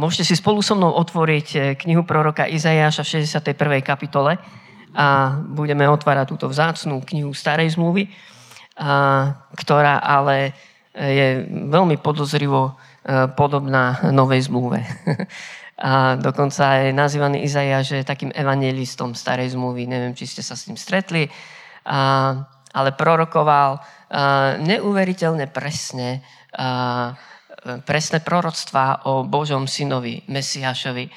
Môžete si spolu so mnou otvoriť eh, knihu proroka Izajáša v 61. kapitole a budeme otvárať túto vzácnú knihu Starej zmluvy, ktorá ale je veľmi podozrivo eh, podobná Novej zmluve. A dokonca je nazývaný Izaja, takým evangelistom starej zmluvy. Neviem, či ste sa s ním stretli. Ale prorokoval a, neuveriteľne presne presné proroctvá o Božom synovi, Mesiášovi,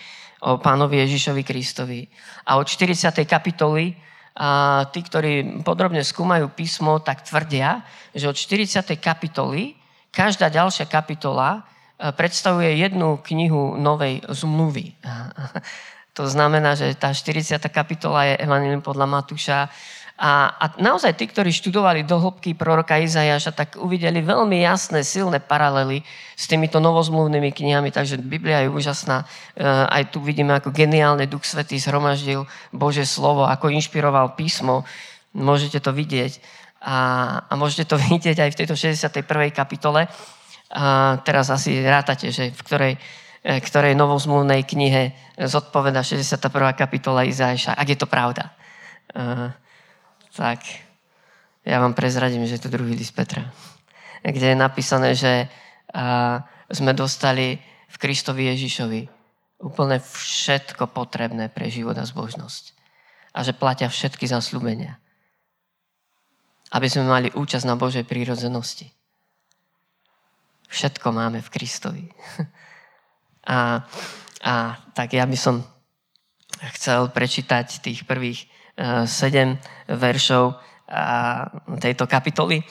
o pánovi Ježišovi Kristovi. A od 40. kapitoly a tí, ktorí podrobne skúmajú písmo, tak tvrdia, že od 40. kapitoly každá ďalšia kapitola E, predstavuje jednu knihu novej zmluvy. To znamená, že tá 40. kapitola je Evangelium podľa Matúša. A, a naozaj tí, ktorí študovali do hĺbky proroka Izajaša, tak uvideli veľmi jasné, silné paralely s týmito novozmluvnými knihami. Takže Biblia je úžasná. E, aj tu vidíme, ako geniálne Duch Svetý zhromaždil Bože slovo, ako inšpiroval písmo. Môžete to vidieť. A, a môžete to vidieť aj v tejto 61. kapitole. A teraz asi rátate, že v ktorej, e, ktorej novozmluvnej knihe zodpoveda 61. kapitola Izajaša, ak je to pravda. Tak ja vám prezradím, že je to druhý list Petra, kde je napísané, že sme dostali v Kristovi Ježišovi úplne všetko potrebné pre život a zbožnosť. A že platia všetky zasľúbenia. Aby sme mali účasť na Božej prírodzenosti. Všetko máme v Kristovi. A, a tak ja by som chcel prečítať tých prvých uh, sedem veršov a tejto kapitoly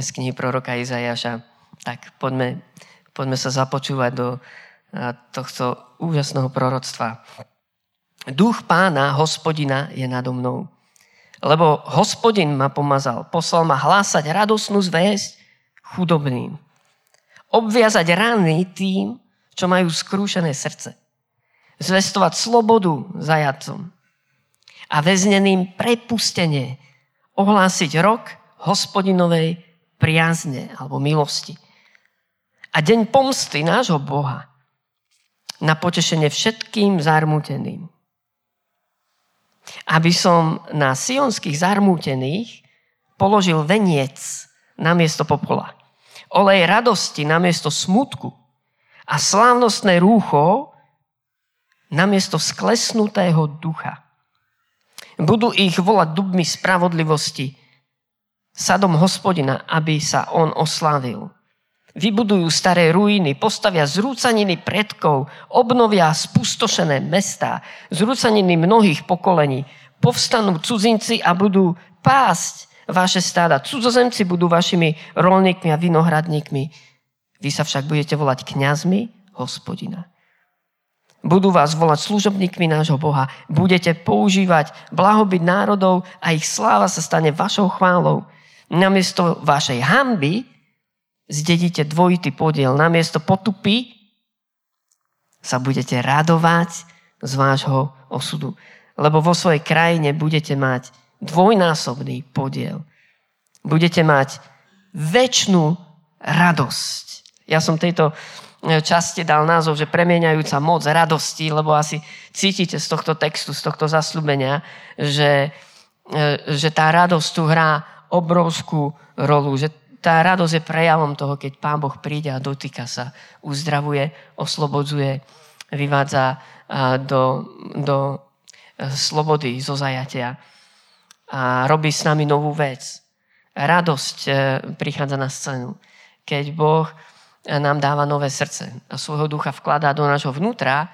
z knihy proroka Izajaša. Tak poďme, poďme sa započúvať do tohto úžasného proroctva. Duch pána, hospodina je nado mnou. Lebo hospodin ma pomazal, poslal ma hlásať radosnú zväzť chudobným Obviazať rany tým, čo majú skrúšené srdce. Zvestovať slobodu zajadcom a väzneným prepustenie. Ohlásiť rok hospodinovej priazne alebo milosti. A deň pomsty nášho Boha na potešenie všetkým zarmúteným. Aby som na sionských zarmútených položil veniec na miesto popola olej radosti namiesto smutku a slávnostné rúcho namiesto sklesnutého ducha. Budú ich volať dubmi spravodlivosti, sadom hospodina, aby sa on oslávil. Vybudujú staré ruiny, postavia zrúcaniny predkov, obnovia spustošené mestá, zrúcaniny mnohých pokolení. Povstanú cudzinci a budú pásť vaše stáda. Cudzozemci budú vašimi rolníkmi a vinohradníkmi. Vy sa však budete volať kňazmi hospodina. Budú vás volať služobníkmi nášho Boha. Budete používať blahobyt národov a ich sláva sa stane vašou chválou. Namiesto vašej hamby zdedíte dvojitý podiel. Namiesto potupy sa budete radovať z vášho osudu. Lebo vo svojej krajine budete mať dvojnásobný podiel. Budete mať väčšnú radosť. Ja som tejto časti dal názov, že premieňajúca moc radosti, lebo asi cítite z tohto textu, z tohto zaslúbenia, že, e, že tá radosť tu hrá obrovskú rolu, že tá radosť je prejavom toho, keď Pán Boh príde a dotýka sa, uzdravuje, oslobodzuje, vyvádza do, do e, slobody, zo zajatia a robí s nami novú vec. Radosť e, prichádza na scénu, keď Boh nám dáva nové srdce a svojho ducha vkladá do nášho vnútra,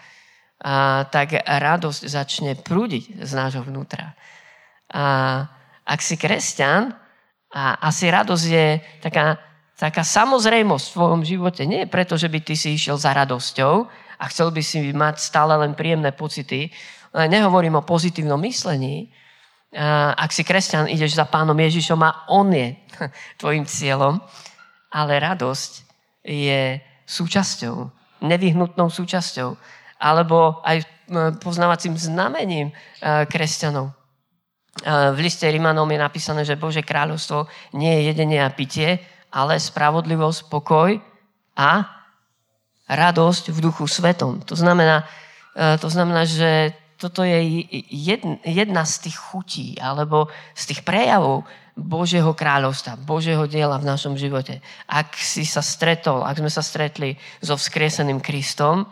a tak radosť začne prúdiť z nášho vnútra. A ak si kresťan, a asi radosť je taká, taká samozrejmosť v tvojom živote. Nie preto, že by ty si išiel za radosťou a chcel by si mať stále len príjemné pocity. Nehovorím o pozitívnom myslení, ak si kresťan, ideš za pánom Ježišom a on je tvojim cieľom, ale radosť je súčasťou, nevyhnutnou súčasťou, alebo aj poznávacím znamením kresťanov. V liste Rimanom je napísané, že Bože kráľovstvo nie je jedenie a pitie, ale spravodlivosť, pokoj a radosť v duchu svetom. To znamená, to znamená že toto je jedna z tých chutí alebo z tých prejavov Božieho kráľovstva, Božieho diela v našom živote. Ak si sa stretol, ak sme sa stretli so vzkrieseným Kristom,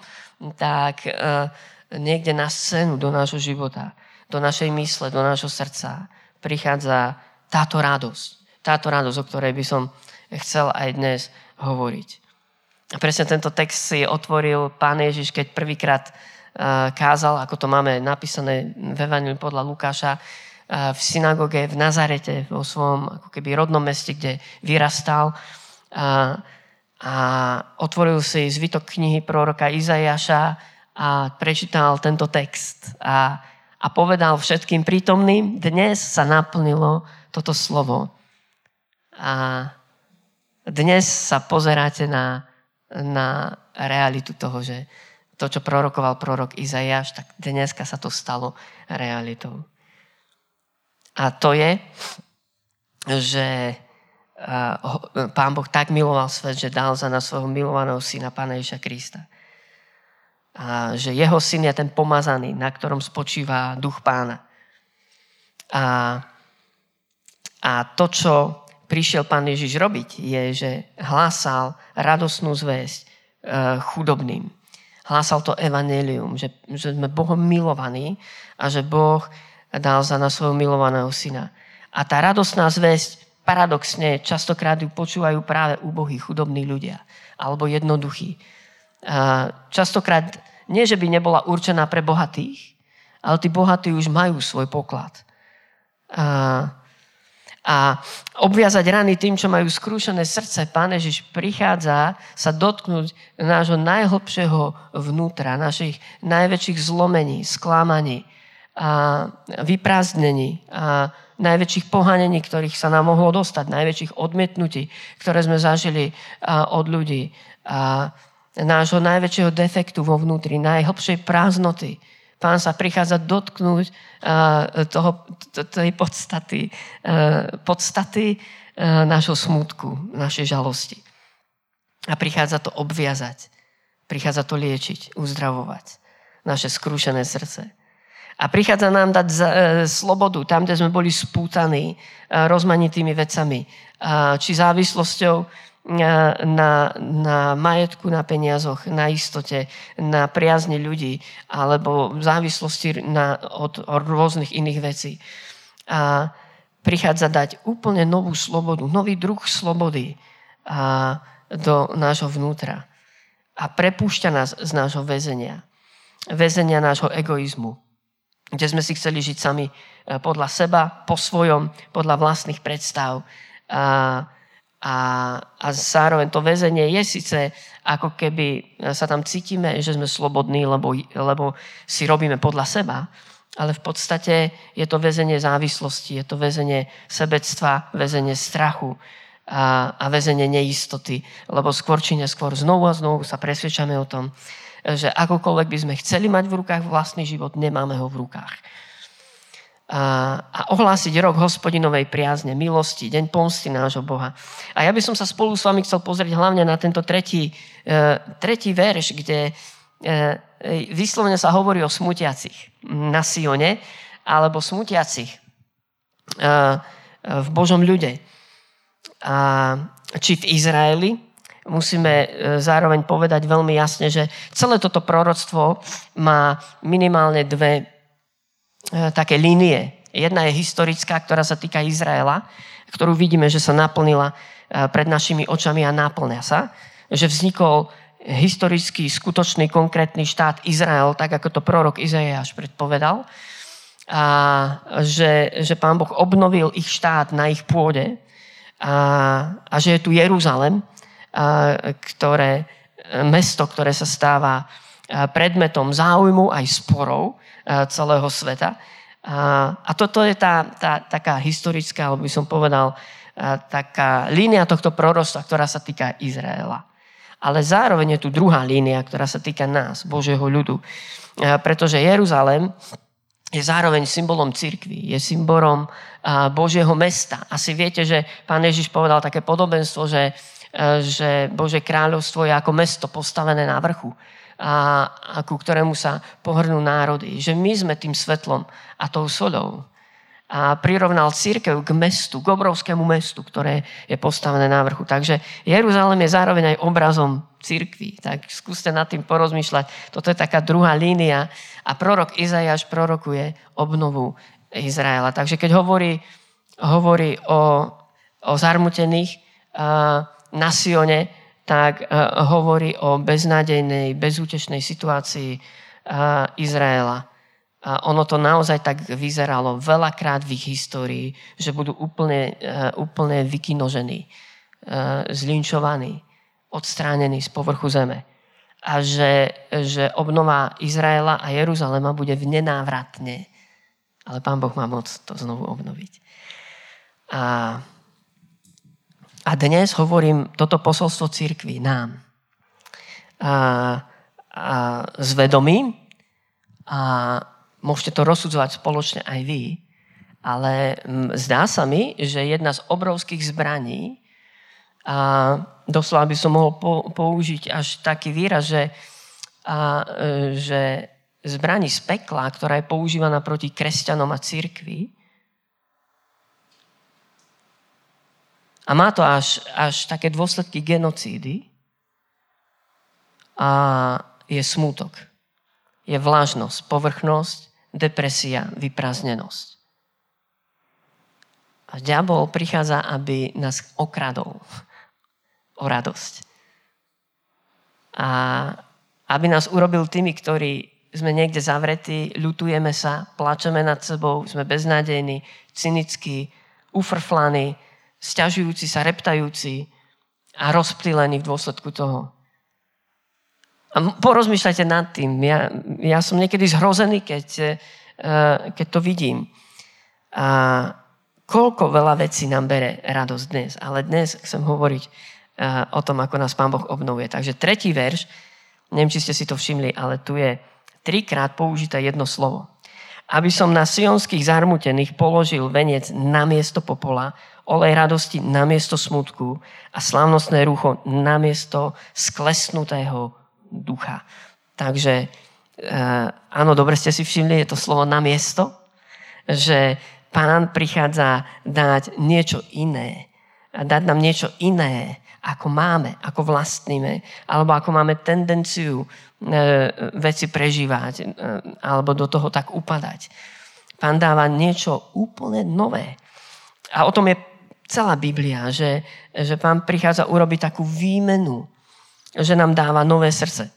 tak uh, niekde na scénu do nášho života, do našej mysle, do nášho srdca prichádza táto radosť. Táto radosť, o ktorej by som chcel aj dnes hovoriť. A presne tento text si otvoril pán Ježiš, keď prvýkrát kázal, ako to máme napísané v Evangeliu podľa Lukáša, v synagóge v Nazarete, vo svojom ako keby rodnom meste, kde vyrastal. A, a otvoril si zvytok knihy proroka Izajaša a prečítal tento text. A, a povedal všetkým prítomným, dnes sa naplnilo toto slovo. A dnes sa pozeráte na, na realitu toho, že to, čo prorokoval prorok Izajaš, tak dneska sa to stalo realitou. A to je, že Pán Boh tak miloval svet, že dal za nás svojho milovaného syna, Pána Ježa Krista. A že jeho syn je ten pomazaný, na ktorom spočíva duch pána. A, a to, čo prišiel pán Ježiš robiť, je, že hlásal radosnú zväzť e, chudobným. Hlásal to evanelium, že, že sme Bohom milovaní a že Boh dal za nás svojho milovaného syna. A tá radostná zväzť, paradoxne, častokrát ju počúvajú práve úbohí, chudobní ľudia. Alebo jednoduchí. A častokrát nie, že by nebola určená pre bohatých, ale tí bohatí už majú svoj poklad. A, a obviazať rany tým, čo majú skrúšené srdce, Pán Ježiš prichádza sa dotknúť nášho najhlbšieho vnútra, našich najväčších zlomení, sklamaní, a vyprázdnení a najväčších pohanení, ktorých sa nám mohlo dostať, najväčších odmietnutí, ktoré sme zažili od ľudí a nášho najväčšieho defektu vo vnútri, najhlbšej prázdnoty. Pán sa prichádza dotknúť toho, tej podstaty, podstaty nášho smutku, našej žalosti. A prichádza to obviazať. Prichádza to liečiť, uzdravovať naše skrúšené srdce. A prichádza nám dať slobodu tam, kde sme boli spútaní rozmanitými vecami. Či závislosťou na, na majetku, na peniazoch, na istote, na priazni ľudí, alebo v závislosti na, od, od rôznych iných vecí. A prichádza dať úplne novú slobodu, nový druh slobody a, do nášho vnútra. A prepúšťa nás z nášho väzenia. Väzenia nášho egoizmu kde sme si chceli žiť sami e, podľa seba, po svojom, podľa vlastných predstav. A, a, a zároveň to väzenie je síce ako keby sa tam cítime, že sme slobodní, lebo, lebo si robíme podľa seba, ale v podstate je to väzenie závislosti, je to väzenie sebectva, väzenie strachu a, a väzenie neistoty, lebo skôr či neskôr znovu a znovu sa presvedčame o tom, že akokoľvek by sme chceli mať v rukách vlastný život, nemáme ho v rukách. A, a ohlásiť rok hospodinovej priazne, milosti, deň pomsty nášho Boha. A ja by som sa spolu s vami chcel pozrieť hlavne na tento tretí, e, tretí verš, kde e, vyslovene sa hovorí o smutiacich na Sione, alebo smutiacich e, v Božom ľude. A, či v Izraeli, musíme e, zároveň povedať veľmi jasne, že celé toto proroctvo má minimálne dve e, také línie. Jedna je historická, ktorá sa týka Izraela, ktorú vidíme, že sa naplnila e, pred našimi očami a náplňa sa. Že vznikol historický, skutočný, konkrétny štát Izrael, tak ako to prorok Izaiáš predpovedal. A že, že pán Boh obnovil ich štát na ich pôde a, a že je tu Jeruzalem, ktoré, mesto, ktoré sa stáva predmetom záujmu aj sporov celého sveta. A toto je tá, tá taká historická, alebo by som povedal, taká línia tohto prorostva, ktorá sa týka Izraela. Ale zároveň je tu druhá línia, ktorá sa týka nás, Božieho ľudu. Pretože Jeruzalem je zároveň symbolom cirkvi, je symbolom Božieho mesta. Asi viete, že pán Ježiš povedal také podobenstvo, že že Bože kráľovstvo je ako mesto postavené na vrchu a, a ku ktorému sa pohrnú národy. Že my sme tým svetlom a tou solou a prirovnal církev k mestu, k obrovskému mestu, ktoré je postavené na vrchu. Takže Jeruzalém je zároveň aj obrazom církvy. Tak skúste nad tým porozmýšľať. Toto je taká druhá línia a prorok Izajáš prorokuje obnovu Izraela. Takže keď hovorí, hovorí o, o zarmutených uh, na Sione, tak uh, hovorí o beznádejnej, bezútešnej situácii uh, Izraela. A ono to naozaj tak vyzeralo veľakrát v ich histórii, že budú úplne, e, úplne vykinožení, zlinčovaní, odstránení z povrchu zeme. A že, že obnova Izraela a Jeruzalema bude v nenávratne. Ale Pán Boh má moc to znovu obnoviť. A, a dnes hovorím toto posolstvo církvy nám. A, a s vedomím a Môžete to rozsudzovať spoločne aj vy, ale zdá sa mi, že jedna z obrovských zbraní, a doslova by som mohol použiť až taký výraz, že, a, e, že zbraní z pekla, ktorá je používaná proti kresťanom a církvi, a má to až, až také dôsledky genocídy, a je smútok, je vlažnosť, povrchnosť, depresia, vyprázdnenosť. A diabol prichádza, aby nás okradol o radosť. A aby nás urobil tými, ktorí sme niekde zavretí, ľutujeme sa, plačeme nad sebou, sme beznádejní, cynickí, ufrflaní, stiažujúci sa, reptajúci a rozptýlení v dôsledku toho. A porozmýšľajte nad tým. Ja, ja som niekedy zhrozený, keď, eh, keď to vidím. A koľko veľa vecí nám bere radosť dnes. Ale dnes chcem hovoriť eh, o tom, ako nás Pán Boh obnovuje. Takže tretí verš, neviem, či ste si to všimli, ale tu je trikrát použité jedno slovo. Aby som na sionských zarmutených položil venec na miesto popola, olej radosti na miesto smutku a slávnostné rucho na miesto sklesnutého ducha. Takže eh, áno, dobre ste si všimli, je to slovo na miesto, že pán prichádza dať niečo iné. Dať nám niečo iné, ako máme, ako vlastníme, alebo ako máme tendenciu e, veci prežívať, e, alebo do toho tak upadať. Pán dáva niečo úplne nové. A o tom je celá Biblia, že, že pán prichádza urobiť takú výmenu že nám dáva nové srdce.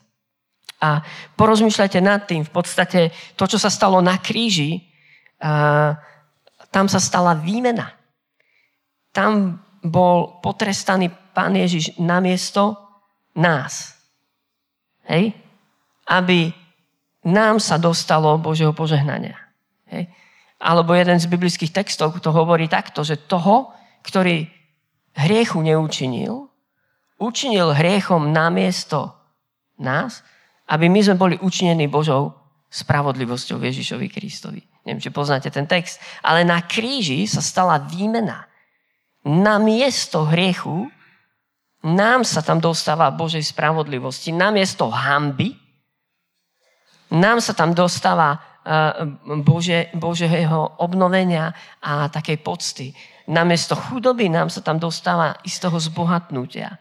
A porozmýšľajte nad tým, v podstate to, čo sa stalo na kríži, a, tam sa stala výmena. Tam bol potrestaný pán Ježiš namiesto nás. Hej? Aby nám sa dostalo Božieho požehnania. Hej? Alebo jeden z biblických textov to hovorí takto, že toho, ktorý hriechu neučinil, učinil hriechom namiesto nás, aby my sme boli učinení Božou spravodlivosťou Ježišovi Kristovi. Neviem, či poznáte ten text. Ale na kríži sa stala výmena. Na miesto hriechu nám sa tam dostáva Božej spravodlivosti. Na miesto hamby nám sa tam dostáva eh, Bože, Božieho obnovenia a takej pocty. Namiesto chudoby nám sa tam dostáva istého zbohatnutia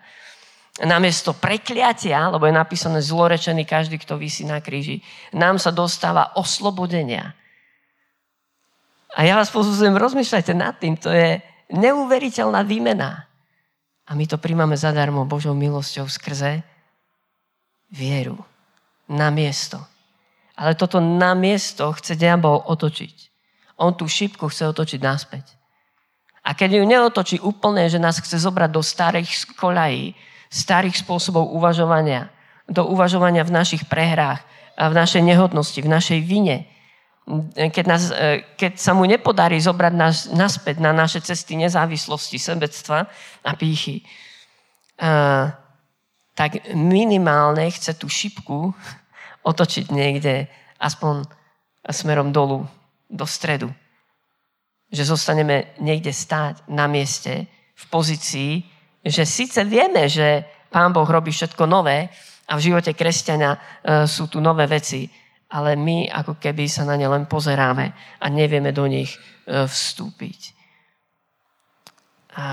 namiesto prekliatia, lebo je napísané zlorečený každý, kto vysí na kríži, nám sa dostáva oslobodenia. A ja vás pozúzujem, rozmýšľajte nad tým, to je neuveriteľná výmena. A my to príjmame zadarmo Božou milosťou skrze vieru. Na miesto. Ale toto na miesto chce diabol otočiť. On tú šipku chce otočiť naspäť. A keď ju neotočí úplne, že nás chce zobrať do starých kolají, starých spôsobov uvažovania, do uvažovania v našich prehrách, v našej nehodnosti, v našej vine. Keď, nás, e, keď sa mu nepodarí zobrať nás naspäť na naše cesty nezávislosti, sebectva a pýchy, a, tak minimálne chce tú šipku otočiť niekde aspoň smerom dolu, do stredu. Že zostaneme niekde stáť na mieste v pozícii, že síce vieme, že Pán Boh robí všetko nové a v živote kresťania e, sú tu nové veci, ale my ako keby sa na ne len pozeráme a nevieme do nich e, vstúpiť. A,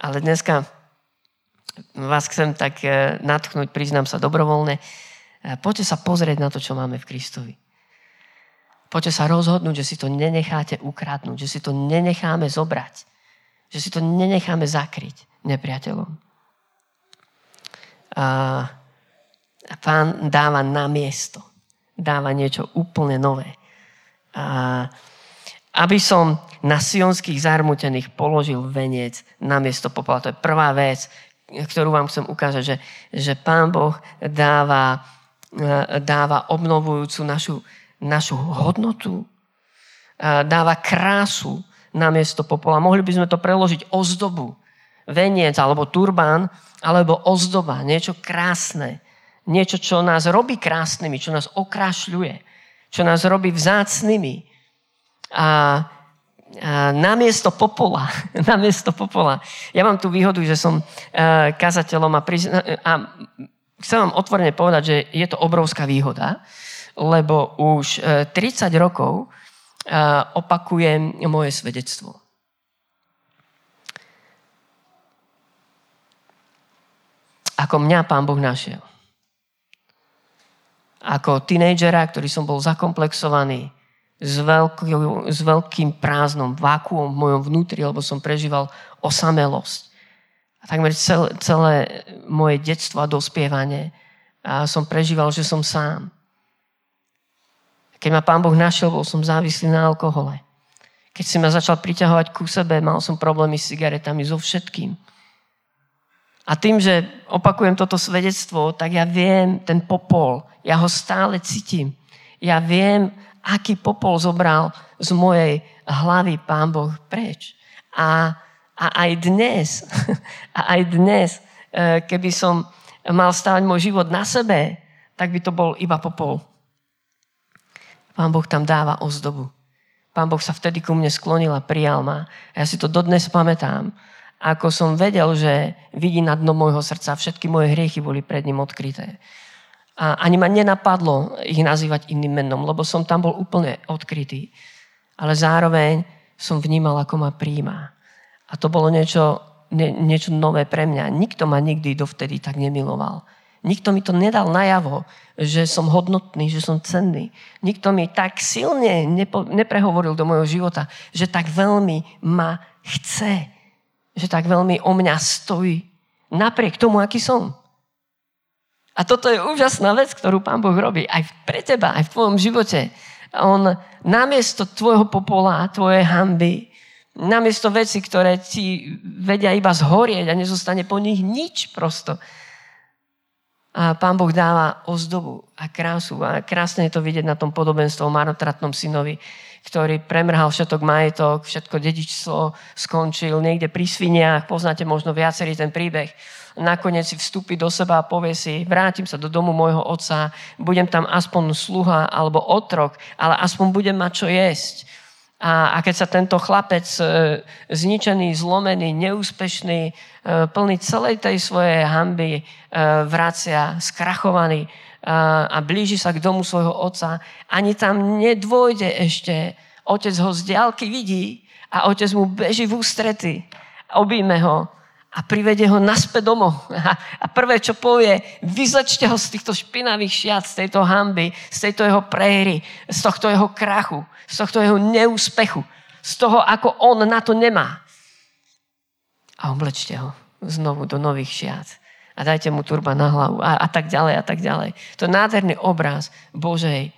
ale dneska vás chcem tak e, natchnúť, priznám sa dobrovoľne. Poďte sa pozrieť na to, čo máme v Kristovi. Poďte sa rozhodnúť, že si to nenecháte ukradnúť, že si to nenecháme zobrať, že si to nenecháme zakryť nepriateľom. A pán dáva na miesto. Dáva niečo úplne nové. A aby som na sionských zarmutených položil veniec na miesto popola. To je prvá vec, ktorú vám chcem ukázať, že, že Pán Boh dáva, dáva obnovujúcu našu, našu hodnotu, dáva krásu na miesto popola. Mohli by sme to preložiť ozdobu veniec alebo turbán, alebo ozdoba, niečo krásne. Niečo, čo nás robí krásnymi, čo nás okrašľuje, čo nás robí vzácnými. A, a namiesto popola, namiesto popola. Ja mám tú výhodu, že som uh, kazateľom a, prizna- a chcem vám otvorene povedať, že je to obrovská výhoda, lebo už uh, 30 rokov uh, opakujem moje svedectvo. ako mňa Pán Boh našiel. Ako tínejdžera, ktorý som bol zakomplexovaný s, veľký, s veľkým prázdnom, vákuom v mojom vnútri, lebo som prežíval osamelosť. A takmer celé, celé moje detstvo a dospievanie a som prežíval, že som sám. Keď ma Pán Boh našiel, bol som závislý na alkohole. Keď si ma začal priťahovať ku sebe, mal som problémy s cigaretami, so všetkým. A tým, že opakujem toto svedectvo, tak ja viem ten popol, ja ho stále cítim. Ja viem, aký popol zobral z mojej hlavy Pán Boh preč. A, a aj dnes, a aj dnes, e, keby som mal stávať môj život na sebe, tak by to bol iba popol. Pán Boh tam dáva ozdobu. Pán Boh sa vtedy ku mne sklonil a prijal ma. A ja si to dodnes pamätám ako som vedel, že vidí na dno môjho srdca, všetky moje hriechy boli pred ním odkryté. A ani ma nenapadlo ich nazývať iným menom, lebo som tam bol úplne odkrytý. Ale zároveň som vnímal, ako ma príjma. A to bolo niečo, nie, niečo nové pre mňa. Nikto ma nikdy dovtedy tak nemiloval. Nikto mi to nedal najavo, že som hodnotný, že som cenný. Nikto mi tak silne nepo, neprehovoril do môjho života, že tak veľmi ma chce že tak veľmi o mňa stojí. Napriek tomu, aký som. A toto je úžasná vec, ktorú Pán Boh robí aj pre teba, aj v tvojom živote. On namiesto tvojho popola, tvojej hamby, namiesto veci, ktoré ti vedia iba zhorieť a nezostane po nich nič prosto. A Pán Boh dáva ozdobu a krásu. A krásne je to vidieť na tom podobenstve o marnotratnom synovi, ktorý premrhal všetok majetok, všetko dedičstvo, skončil niekde pri sviniach, poznáte možno viacerý ten príbeh. Nakoniec si vstúpi do seba a povie si, vrátim sa do domu môjho otca, budem tam aspoň sluha alebo otrok, ale aspoň budem mať čo jesť. A, a keď sa tento chlapec e, zničený, zlomený, neúspešný, e, plný celej tej svojej hamby, e, vracia, skrachovaný, a blíži sa k domu svojho otca, ani tam nedôjde ešte. Otec ho z diálky vidí a otec mu beží v ústrety, objíme ho a privedie ho naspäť domov. A prvé, čo povie, vyzlečte ho z týchto špinavých šiat, z tejto hamby, z tejto jeho prehry, z tohto jeho krachu, z tohto jeho neúspechu, z toho, ako on na to nemá. A oblečte ho znovu do nových šiat a dajte mu turba na hlavu a, a tak ďalej a tak ďalej. To je nádherný obraz Božej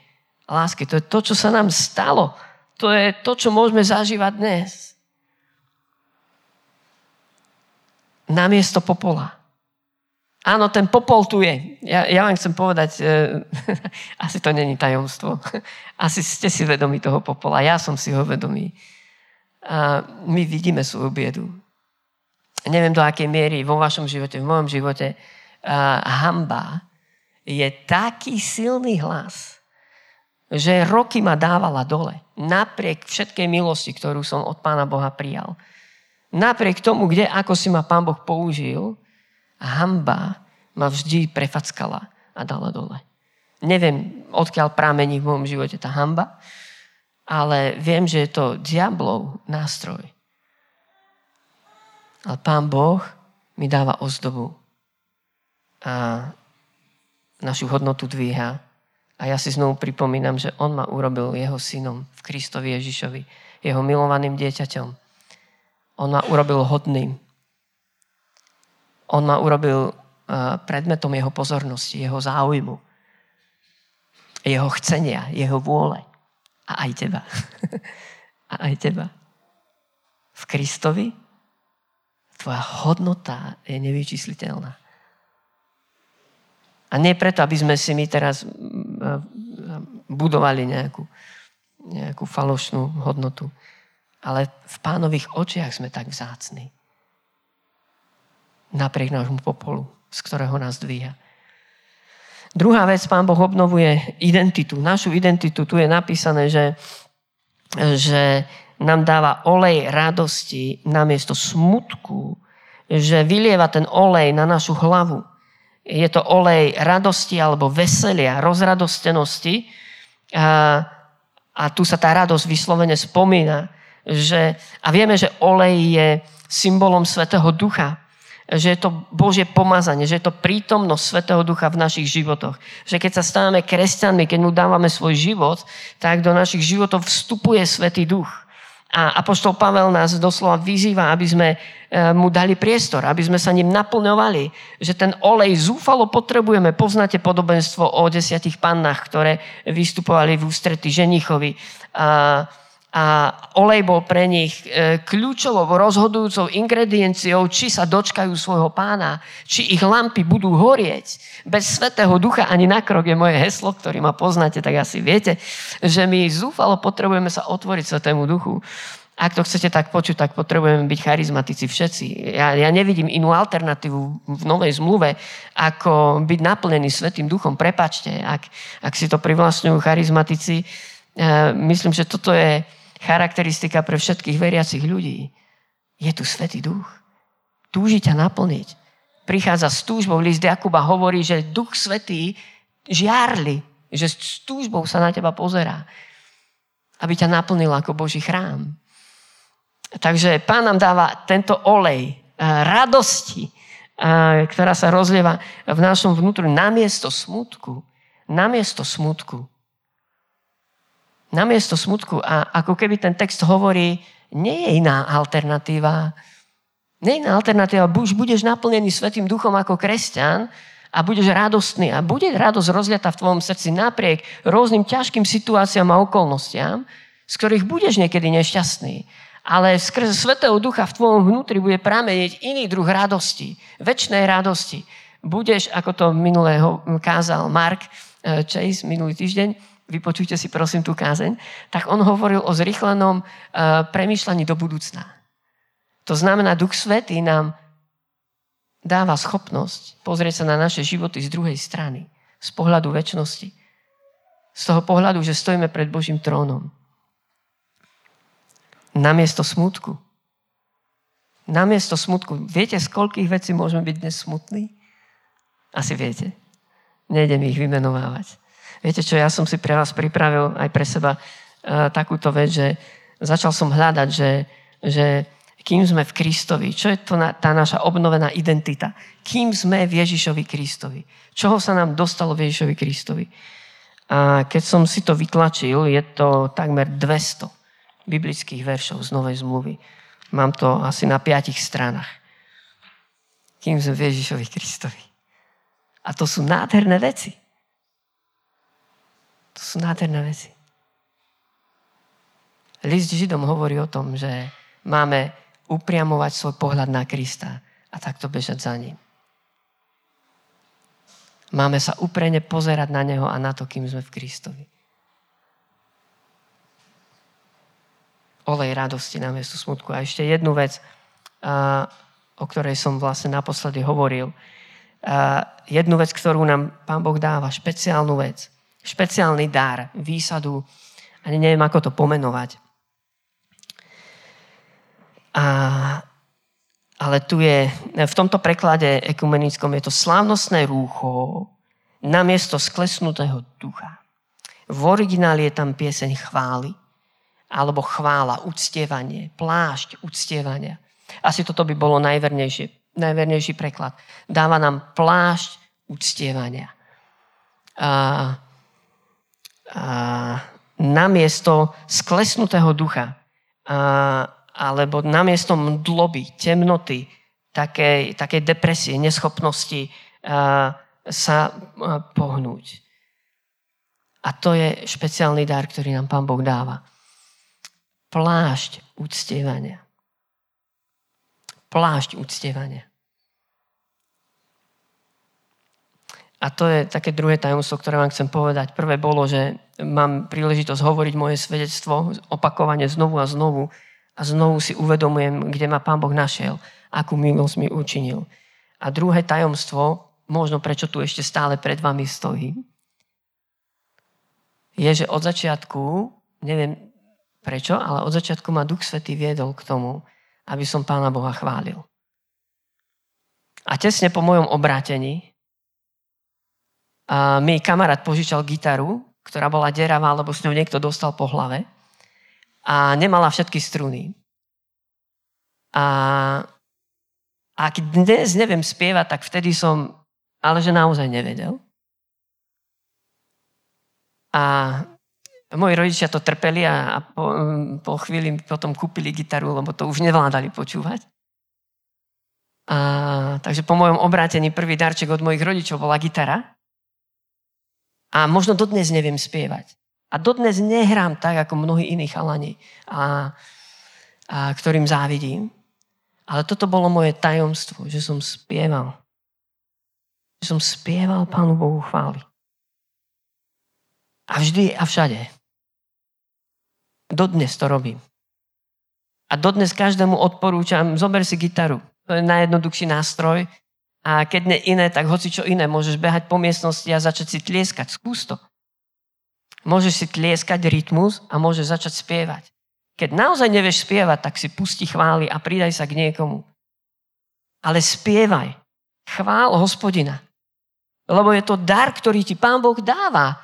lásky. To je to, čo sa nám stalo. To je to, čo môžeme zažívať dnes. Namiesto popola. Áno, ten popol tu je. Ja, ja vám chcem povedať, e, asi to není tajomstvo. asi ste si vedomi toho popola. Ja som si ho vedomý. A my vidíme svoju biedu neviem do akej miery vo vašom živote, v mojom živote, uh, hamba je taký silný hlas, že roky ma dávala dole. Napriek všetkej milosti, ktorú som od Pána Boha prijal. Napriek tomu, kde ako si ma Pán Boh použil, hamba ma vždy prefackala a dala dole. Neviem, odkiaľ prámení v môjom živote tá hamba, ale viem, že je to diablov nástroj. Ale Pán Boh mi dáva ozdobu a našu hodnotu dvíha. A ja si znovu pripomínam, že On ma urobil jeho synom v Kristovi Ježišovi, jeho milovaným dieťaťom. On ma urobil hodným. On ma urobil predmetom jeho pozornosti, jeho záujmu, jeho chcenia, jeho vôle. A aj teba. A aj teba. V Kristovi tvoja hodnota je nevyčísliteľná. A nie preto, aby sme si my teraz budovali nejakú, nejakú falošnú hodnotu, ale v pánových očiach sme tak vzácni. Napriek nášmu popolu z ktorého nás dvíha. Druhá vec, pán Boh obnovuje identitu, našu identitu. Tu je napísané, že, že nám dáva olej radosti namiesto smutku, že vylieva ten olej na našu hlavu. Je to olej radosti alebo veselia, rozradostenosti. A, a tu sa tá radosť vyslovene spomína. Že, a vieme, že olej je symbolom Svetého Ducha že je to Božie pomazanie, že je to prítomnosť Svetého Ducha v našich životoch. Že keď sa stávame kresťanmi, keď mu dávame svoj život, tak do našich životov vstupuje Svetý Duch. A Apoštol Pavel nás doslova vyzýva, aby sme e, mu dali priestor, aby sme sa ním naplňovali. Že ten olej zúfalo potrebujeme. Poznáte podobenstvo o desiatich pannách, ktoré vystupovali v ústrety ženichovi. A a olej bol pre nich e, kľúčovou rozhodujúcou ingredienciou, či sa dočkajú svojho pána, či ich lampy budú horieť. Bez Svetého Ducha ani na krok je moje heslo, ktorý ma poznáte, tak asi viete, že my zúfalo potrebujeme sa otvoriť Svetému Duchu. Ak to chcete tak počuť, tak potrebujeme byť charizmatici všetci. Ja, ja nevidím inú alternatívu v novej zmluve, ako byť naplnený Svetým Duchom. Prepačte, ak, ak si to privlastňujú charizmatici, e, myslím, že toto je charakteristika pre všetkých veriacich ľudí. Je tu Svetý Duch. Túži ťa naplniť. Prichádza s túžbou. List Jakuba hovorí, že Duch Svetý žiarli, že s túžbou sa na teba pozerá, aby ťa naplnil ako Boží chrám. Takže pán nám dáva tento olej eh, radosti, eh, ktorá sa rozlieva v našom vnútru namiesto smutku. Namiesto smutku namiesto smutku. A ako keby ten text hovorí, nie je iná alternatíva. Nie je iná alternatíva. Už budeš naplnený Svetým duchom ako kresťan a budeš radostný a bude radosť rozliata v tvojom srdci napriek rôznym ťažkým situáciám a okolnostiam, z ktorých budeš niekedy nešťastný. Ale skrze Svetého Ducha v tvojom vnútri bude prameniť iný druh radosti, väčšnej radosti. Budeš, ako to minulého kázal Mark eh, Chase minulý týždeň, vypočujte si prosím tú kázeň, tak on hovoril o zrychlenom uh, premýšľaní do budúcna. To znamená, Duch Svetý nám dáva schopnosť pozrieť sa na naše životy z druhej strany, z pohľadu väčšnosti. Z toho pohľadu, že stojíme pred Božím trónom. Namiesto smutku. Namiesto smutku. Viete, z koľkých vecí môžeme byť dnes smutní? Asi viete. Nejdem ich vymenovávať. Viete čo, ja som si pre vás pripravil aj pre seba uh, takúto vec, že začal som hľadať, že, že kým sme v Kristovi, čo je to na, tá naša obnovená identita, kým sme v Ježišovi Kristovi, čoho sa nám dostalo v Ježišovi Kristovi. A keď som si to vytlačil, je to takmer 200 biblických veršov z Novej zmluvy. Mám to asi na piatich stranách. Kým sme v Ježišovi Kristovi. A to sú nádherné veci. To sú nádherné veci. List Židom hovorí o tom, že máme upriamovať svoj pohľad na Krista a takto bežať za ním. Máme sa uprene pozerať na Neho a na to, kým sme v Kristovi. Olej radosti namiesto smutku. A ešte jednu vec, o ktorej som vlastne naposledy hovoril. Jednu vec, ktorú nám Pán Boh dáva, špeciálnu vec špeciálny dar, výsadu, ani neviem, ako to pomenovať. A ale tu je, v tomto preklade ekumenickom je to slávnostné rúcho namiesto sklesnutého ducha. V origináli je tam pieseň chvály, alebo chvála, uctievanie, plášť uctievania. Asi toto by bolo najvernejšie, najvernejší preklad. Dáva nám plášť uctievania. A, namiesto sklesnutého ducha alebo namiesto mdloby, temnoty, takej, takej depresie, neschopnosti sa pohnúť. A to je špeciálny dar, ktorý nám Pán Boh dáva. Plášť uctievania. Plášť uctievania. A to je také druhé tajomstvo, ktoré vám chcem povedať. Prvé bolo, že mám príležitosť hovoriť moje svedectvo opakovane znovu a znovu a znovu si uvedomujem, kde ma Pán Boh našiel, akú milosť mi učinil. A druhé tajomstvo, možno prečo tu ešte stále pred vami stojím, je, že od začiatku, neviem prečo, ale od začiatku ma Duch Svetý viedol k tomu, aby som Pána Boha chválil. A tesne po mojom obrátení a mi kamarát požičal gitaru, ktorá bola deravá, lebo s ňou niekto dostal po hlave a nemala všetky struny. A ak dnes neviem spievať, tak vtedy som, ale že naozaj nevedel. A moji rodičia to trpeli a, a po, po chvíli potom kúpili gitaru, lebo to už nevládali počúvať. A, takže po mojom obrátení prvý darček od mojich rodičov bola gitara. A možno dodnes neviem spievať. A dodnes nehrám tak, ako mnohí iní chalani, a, a ktorým závidím. Ale toto bolo moje tajomstvo, že som spieval. Že som spieval Pánu Bohu chváli. A vždy a všade. Dodnes to robím. A dodnes každému odporúčam, zober si gitaru. To je najjednoduchší nástroj, a keď nie iné, tak hoci čo iné. Môžeš behať po miestnosti a začať si tlieskať. Skús to. Môžeš si tlieskať rytmus a môžeš začať spievať. Keď naozaj nevieš spievať, tak si pusti chvály a pridaj sa k niekomu. Ale spievaj. Chvál hospodina. Lebo je to dar, ktorý ti Pán Boh dáva.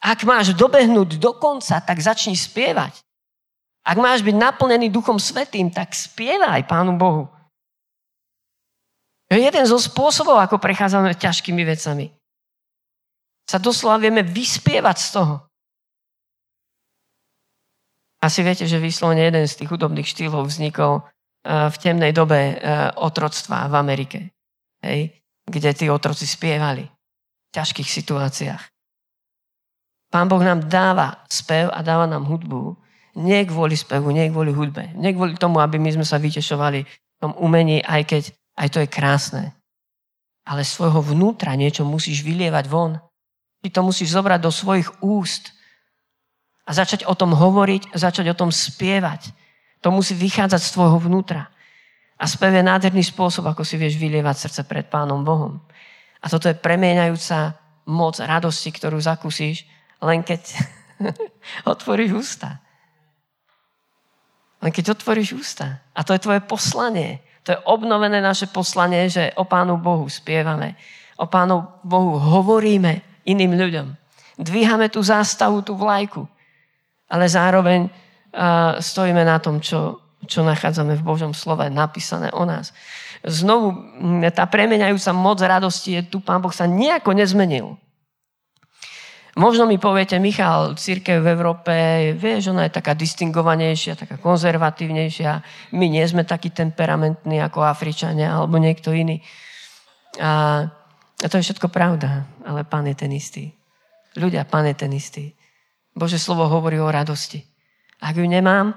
Ak máš dobehnúť do konca, tak začni spievať. Ak máš byť naplnený Duchom Svetým, tak spievaj Pánu Bohu. Jeden zo spôsobov, ako prechádzame ťažkými vecami. Sa doslova vieme vyspievať z toho. Asi viete, že vyslovene jeden z tých hudobných štýlov vznikol eh, v temnej dobe eh, otroctva v Amerike. Hej? Kde tí otroci spievali v ťažkých situáciách. Pán Boh nám dáva spev a dáva nám hudbu. Nie kvôli spevu, nie kvôli hudbe. Nie kvôli tomu, aby my sme sa vytešovali v tom umení, aj keď aj to je krásne. Ale svojho vnútra niečo musíš vylievať von. Ty to musíš zobrať do svojich úst a začať o tom hovoriť, začať o tom spievať. To musí vychádzať z tvojho vnútra. A spev je nádherný spôsob, ako si vieš vylievať srdce pred Pánom Bohom. A toto je premieňajúca moc radosti, ktorú zakúsiš, len keď otvoríš ústa. Len keď otvoríš ústa. A to je tvoje poslanie. To je obnovené naše poslanie, že o Pánu Bohu spievame. O Pánu Bohu hovoríme iným ľuďom. Dvíhame tú zástavu, tú vlajku. Ale zároveň uh, stojíme na tom, čo, čo nachádzame v Božom slove napísané o nás. Znovu, tá premenajúca moc radosti je tu, Pán Boh sa nejako nezmenil. Možno mi poviete, Michal, církev v Európe, vieš, ona je taká distingovanejšia, taká konzervatívnejšia. My nie sme takí temperamentní ako Afričania alebo niekto iný. A, a to je všetko pravda, ale Pán je ten istý. Ľudia, Pán je ten istý. Bože slovo hovorí o radosti. Ak ju nemám,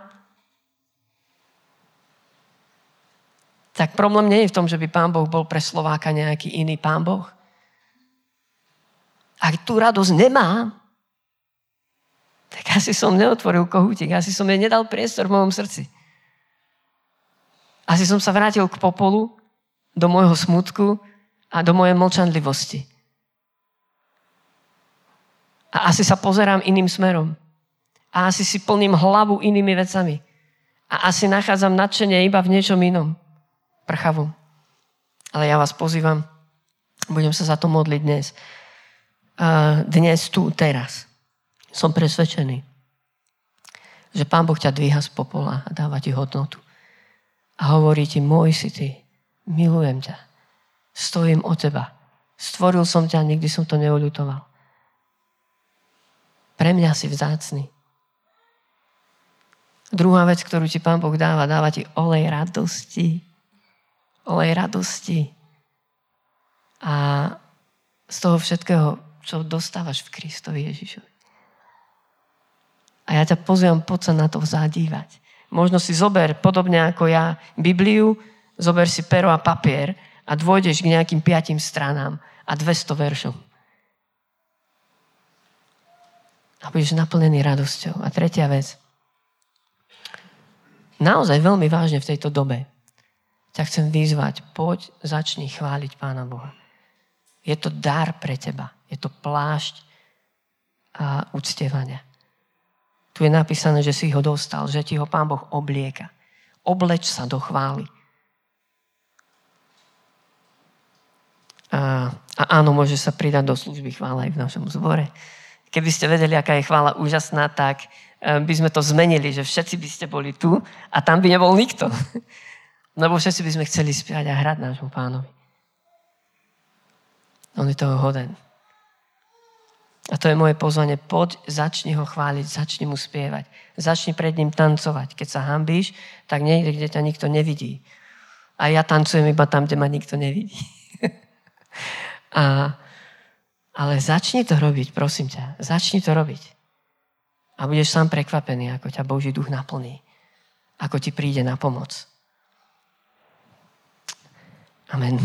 tak problém nie je v tom, že by Pán Boh bol pre Slováka nejaký iný Pán Boh. Ak tú radosť nemám, tak asi som neotvoril kohútik, asi som jej nedal priestor v mojom srdci. Asi som sa vrátil k popolu, do môjho smutku a do mojej mlčanlivosti. A asi sa pozerám iným smerom. A asi si plním hlavu inými vecami. A asi nachádzam nadšenie iba v niečom inom. prchavu. Ale ja vás pozývam, budem sa za to modliť dnes. Dnes, tu, teraz. Som presvedčený, že Pán Boh ťa dvíha z popola a dáva ti hodnotu. A hovorí ti, môj si ty, milujem ťa, stojím o teba. Stvoril som ťa, nikdy som to neoľutoval. Pre mňa si vzácný. Druhá vec, ktorú ti Pán Boh dáva, dáva ti olej radosti. Olej radosti. A z toho všetkého, čo dostávaš v Kristovi Ježišovi. A ja ťa pozývam, poď sa na to zadívať. Možno si zober, podobne ako ja, Bibliu, zober si pero a papier a dvojdeš k nejakým piatim stranám a 200 veršom. A budeš naplnený radosťou. A tretia vec. Naozaj veľmi vážne v tejto dobe ťa chcem vyzvať, poď, začni chváliť Pána Boha. Je to dar pre teba. Je to plášť a uctievania. Tu je napísané, že si ho dostal, že ti ho Pán Boh oblieka. Obleč sa do chvály. A, a áno, môže sa pridať do služby chvála aj v našom zbore. Keby ste vedeli, aká je chvála úžasná, tak eh, by sme to zmenili, že všetci by ste boli tu a tam by nebol nikto. Lebo všetci by sme chceli spiať a hrať nášmu pánovi. On je toho hoden. A to je moje pozvanie. Poď, začni ho chváliť, začni mu spievať. Začni pred ním tancovať. Keď sa hambíš, tak niekde, kde ťa nikto nevidí. A ja tancujem iba tam, kde ma nikto nevidí. a, ale začni to robiť, prosím ťa. Začni to robiť. A budeš sám prekvapený, ako ťa Boží duch naplní. Ako ti príde na pomoc. Amen.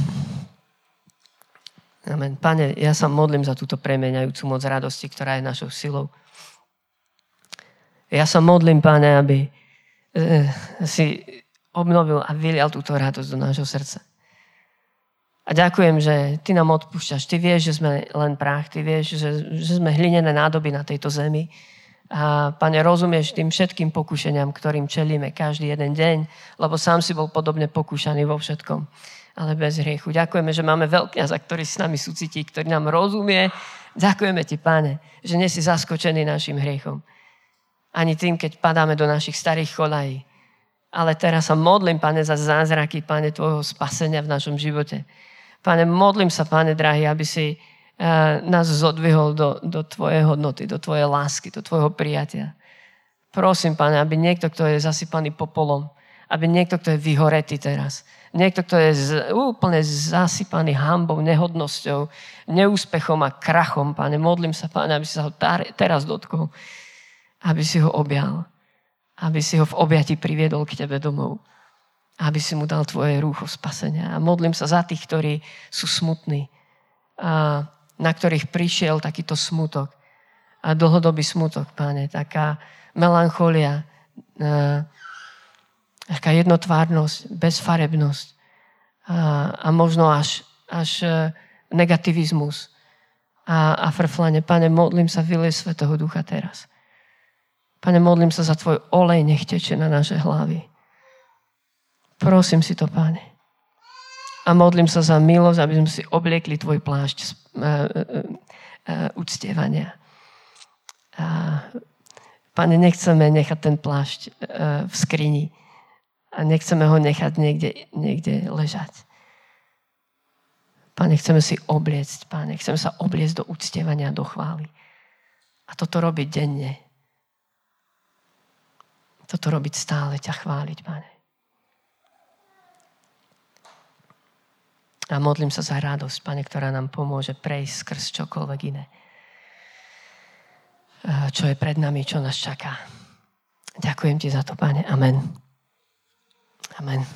Amen. Pane, ja sa modlím za túto premeniajúcu moc radosti, ktorá je našou silou. Ja sa modlím, Pane, aby e, si obnovil a vylial túto radosť do nášho srdca. A ďakujem, že Ty nám odpúšťaš. Ty vieš, že sme len prach. Ty vieš, že, že sme hlinené nádoby na tejto zemi. A Pane, rozumieš tým všetkým pokušeniam, ktorým čelíme každý jeden deň, lebo sám si bol podobne pokúšaný vo všetkom ale bez hriechu. Ďakujeme, že máme veľkňaza, ktorý s nami súcití, ktorý nám rozumie. Ďakujeme ti, páne, že nie si zaskočený našim hriechom. Ani tým, keď padáme do našich starých cholají. Ale teraz sa modlím, pane, za zázraky, pane, tvojho spasenia v našom živote. Pane, modlím sa, pane, drahý, aby si uh, nás zodvihol do, do tvojej hodnoty, do tvojej lásky, do tvojho prijatia. Prosím, pane, aby niekto, kto je zasypaný popolom, aby niekto, kto je vyhoretý teraz, niekto, kto je z, úplne zasypaný hambou, nehodnosťou, neúspechom a krachom, páne, modlím sa, páne, aby si sa ho teraz dotkol, aby si ho objal, aby si ho v objati priviedol k tebe domov, aby si mu dal tvoje rúcho spasenia. A modlím sa za tých, ktorí sú smutní, a na ktorých prišiel takýto smutok a dlhodobý smutok, páne, taká melancholia, taká jednotvárnosť, bezfarebnosť a, a možno až, až e, negativizmus a, a frflanie. Pane, modlím sa, vylej Svetého Ducha teraz. Pane, modlím sa za Tvoj olej, nech teče na naše hlavy. Prosím si to, Pane. A modlím sa za milosť, aby sme si obliekli Tvoj plášť uh, uh, uh, uctievania. A, pane, nechceme nechať ten plášť uh, v skrini a nechceme ho nechať niekde, niekde ležať. Pane, chceme si obliecť, Pane, chceme sa obliecť do uctievania, do chvály. A toto robiť denne. Toto robiť stále, ťa chváliť, Pane. A modlím sa za radosť, Pane, ktorá nám pomôže prejsť skrz čokoľvek iné. Čo je pred nami, čo nás čaká. Ďakujem Ti za to, Pane. Amen. Amen.